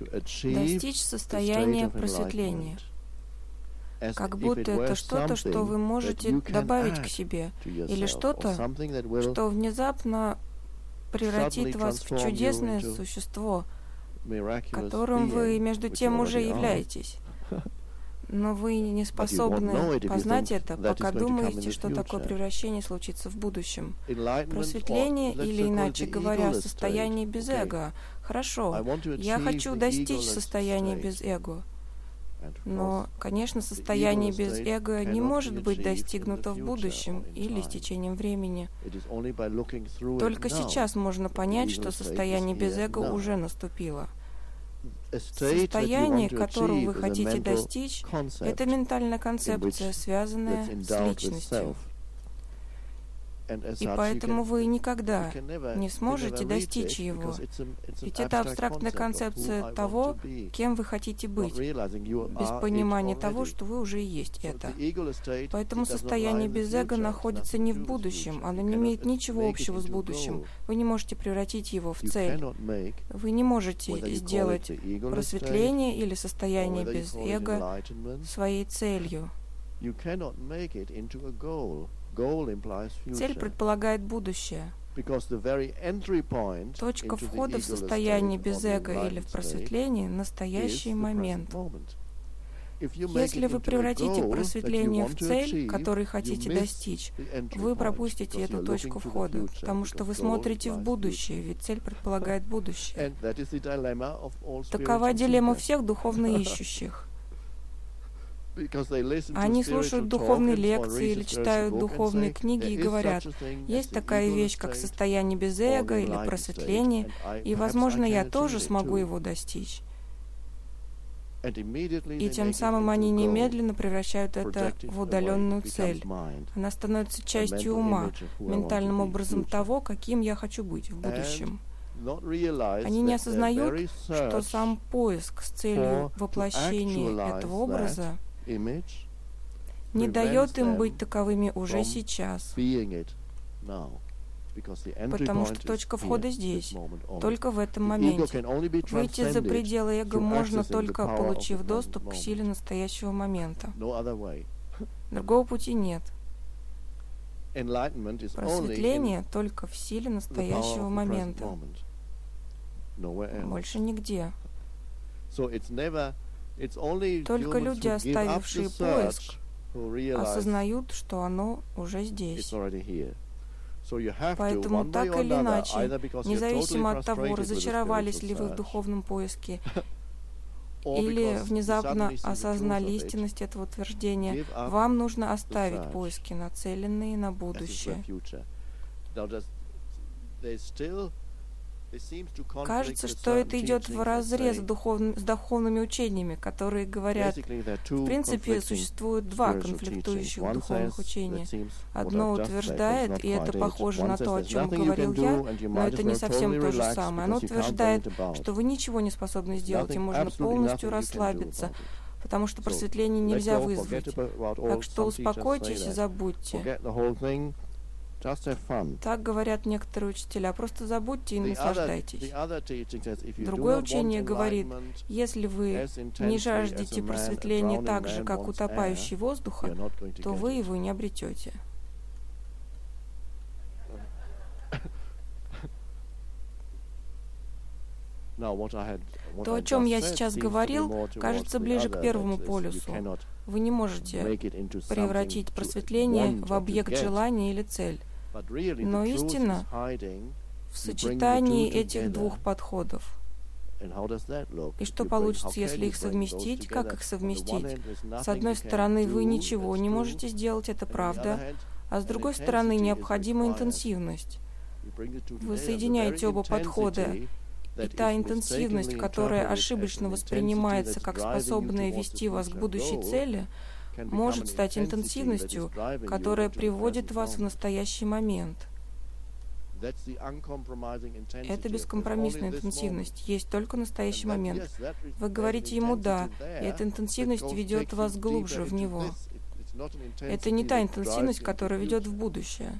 достичь состояния просветления, как будто это что-то, что вы можете добавить к себе, или что-то, что внезапно превратит вас в чудесное существо, которым вы между тем уже являетесь. Но вы не способны познать это, пока думаете, что такое превращение случится в будущем. Просветление, или иначе говоря, состояние без эго. Хорошо, я хочу достичь состояния без эго. Но, конечно, состояние без эго не может быть достигнуто в будущем или с течением времени. Только сейчас можно понять, что состояние без эго уже наступило. Состояние, которого вы хотите достичь, это ментальная концепция, связанная с личностью. И поэтому вы никогда не сможете достичь его. Ведь это абстрактная концепция того, кем вы хотите быть, без понимания того, что вы уже и есть это. Поэтому состояние без эго находится не в будущем, оно не имеет ничего общего с будущим. Вы не можете превратить его в цель. Вы не можете сделать просветление или состояние без эго своей целью. Цель предполагает будущее. Точка входа в состояние без эго или в просветление – настоящий момент. Если вы превратите просветление в цель, которой хотите достичь, вы пропустите эту точку входа, потому что вы смотрите в будущее, ведь цель предполагает будущее. Такова дилемма всех духовно ищущих. Они слушают духовные лекции или читают духовные книги и говорят, есть такая вещь, как состояние без эго или просветление, и, возможно, я тоже смогу его достичь. И тем самым они немедленно превращают это в удаленную цель. Она становится частью ума, ментальным образом того, каким я хочу быть в будущем. Они не осознают, что сам поиск с целью воплощения этого образа не дает им быть таковыми уже сейчас, потому что точка входа здесь, только в этом моменте. Выйти за пределы эго можно только получив доступ к силе настоящего момента. Другого пути нет. Просветление только в силе настоящего момента. Больше нигде. Только люди, оставившие поиск, осознают, что оно уже здесь. Поэтому так или иначе, независимо от того, разочаровались ли вы в духовном поиске, или внезапно осознали истинность этого утверждения, вам нужно оставить поиски, нацеленные на будущее. Кажется, что это идет в разрез с духовными учениями, которые говорят, в принципе, существует два конфликтующих духовных учения. Одно утверждает, и это похоже на то, о чем говорил я, но это не совсем то же самое. Оно утверждает, что вы ничего не способны сделать, и можно полностью расслабиться, потому что просветление нельзя вызвать. Так что успокойтесь и забудьте. Так говорят некоторые учителя. Просто забудьте и наслаждайтесь. Другое учение говорит, если вы не жаждете просветления так же, как утопающий воздуха, то вы его не обретете. То, о чем я сейчас говорил, кажется ближе к первому полюсу. Вы не можете превратить просветление в объект желания или цель. Но истина в сочетании этих двух подходов. И что получится, если их совместить? Как их совместить? С одной стороны, вы ничего не можете сделать, это правда, а с другой стороны, необходима интенсивность. Вы соединяете оба подхода, и та интенсивность, которая ошибочно воспринимается как способная вести вас к будущей цели, может стать интенсивностью, которая приводит вас в настоящий момент. Это бескомпромиссная интенсивность. Есть только настоящий момент. Вы говорите ему «да», и эта интенсивность ведет вас глубже в него. Это не та интенсивность, которая ведет в будущее.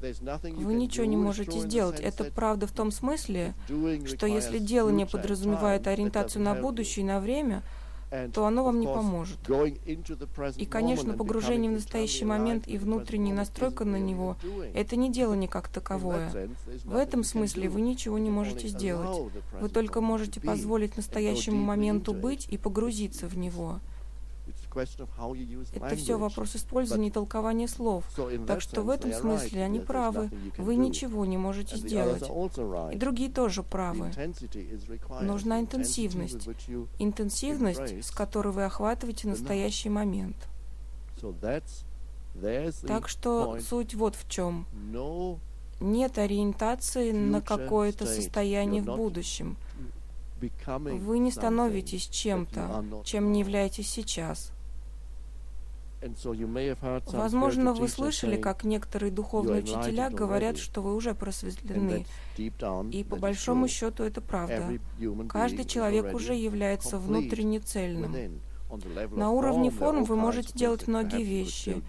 Вы ничего не можете сделать. Это правда в том смысле, что если делание подразумевает ориентацию на будущее и на время, то оно вам не поможет. И, конечно, погружение в настоящий момент и внутренняя настройка на него — это не делание как таковое. В этом смысле вы ничего не можете сделать. Вы только можете позволить настоящему моменту быть и погрузиться в него. Это все вопрос использования и толкования слов. Так что в этом смысле они правы. Вы ничего не можете сделать. И другие тоже правы. Нужна интенсивность. Интенсивность, с которой вы охватываете настоящий момент. Так что суть вот в чем. Нет ориентации на какое-то состояние в будущем. Вы не становитесь чем-то, чем не являетесь сейчас. Возможно, вы слышали, как некоторые духовные учителя говорят, что вы уже просветлены. И по большому счету это правда. Каждый человек уже является внутренне цельным. На уровне форм вы можете делать многие вещи.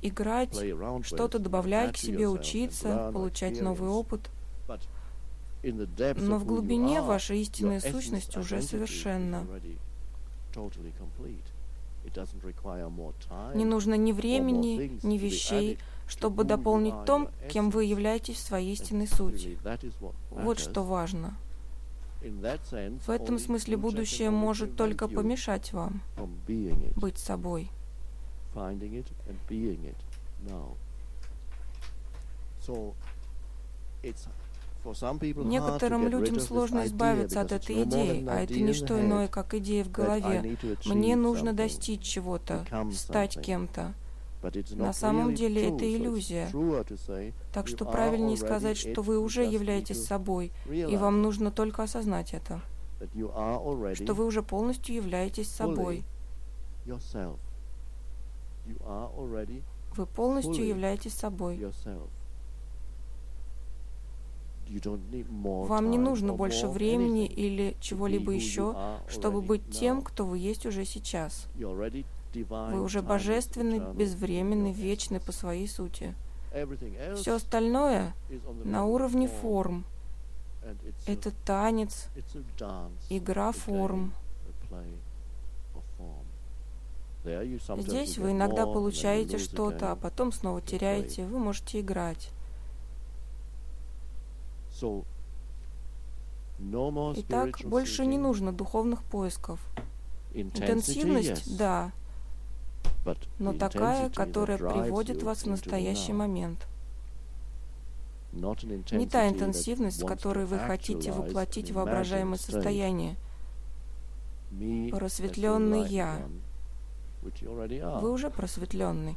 Играть, что-то добавлять к себе, учиться, получать новый опыт. Но в глубине ваша истинная сущность уже совершенна. Не нужно ни времени, ни вещей, чтобы дополнить том, кем вы являетесь в своей истинной сути. Вот что важно. В этом смысле будущее может только помешать вам быть собой. Некоторым людям сложно избавиться от этой идеи, а это не что иное, как идея в голове. Мне нужно достичь чего-то, стать кем-то. На самом деле это иллюзия. Так что правильнее сказать, что вы уже являетесь собой, и вам нужно только осознать это. Что вы уже полностью являетесь собой. Вы полностью являетесь собой. Вам не нужно больше времени или чего-либо еще, чтобы быть тем, кто вы есть уже сейчас. Вы уже божественны, безвременны, вечны по своей сути. Все остальное на уровне форм. Это танец, игра форм. Здесь вы иногда получаете что-то, а потом снова теряете. Вы можете играть. Итак, больше не нужно духовных поисков. Интенсивность, да, но такая, которая приводит вас в настоящий момент. Не та интенсивность, с которой вы хотите воплотить воображаемое состояние. Просветленный Я. Вы уже просветленный.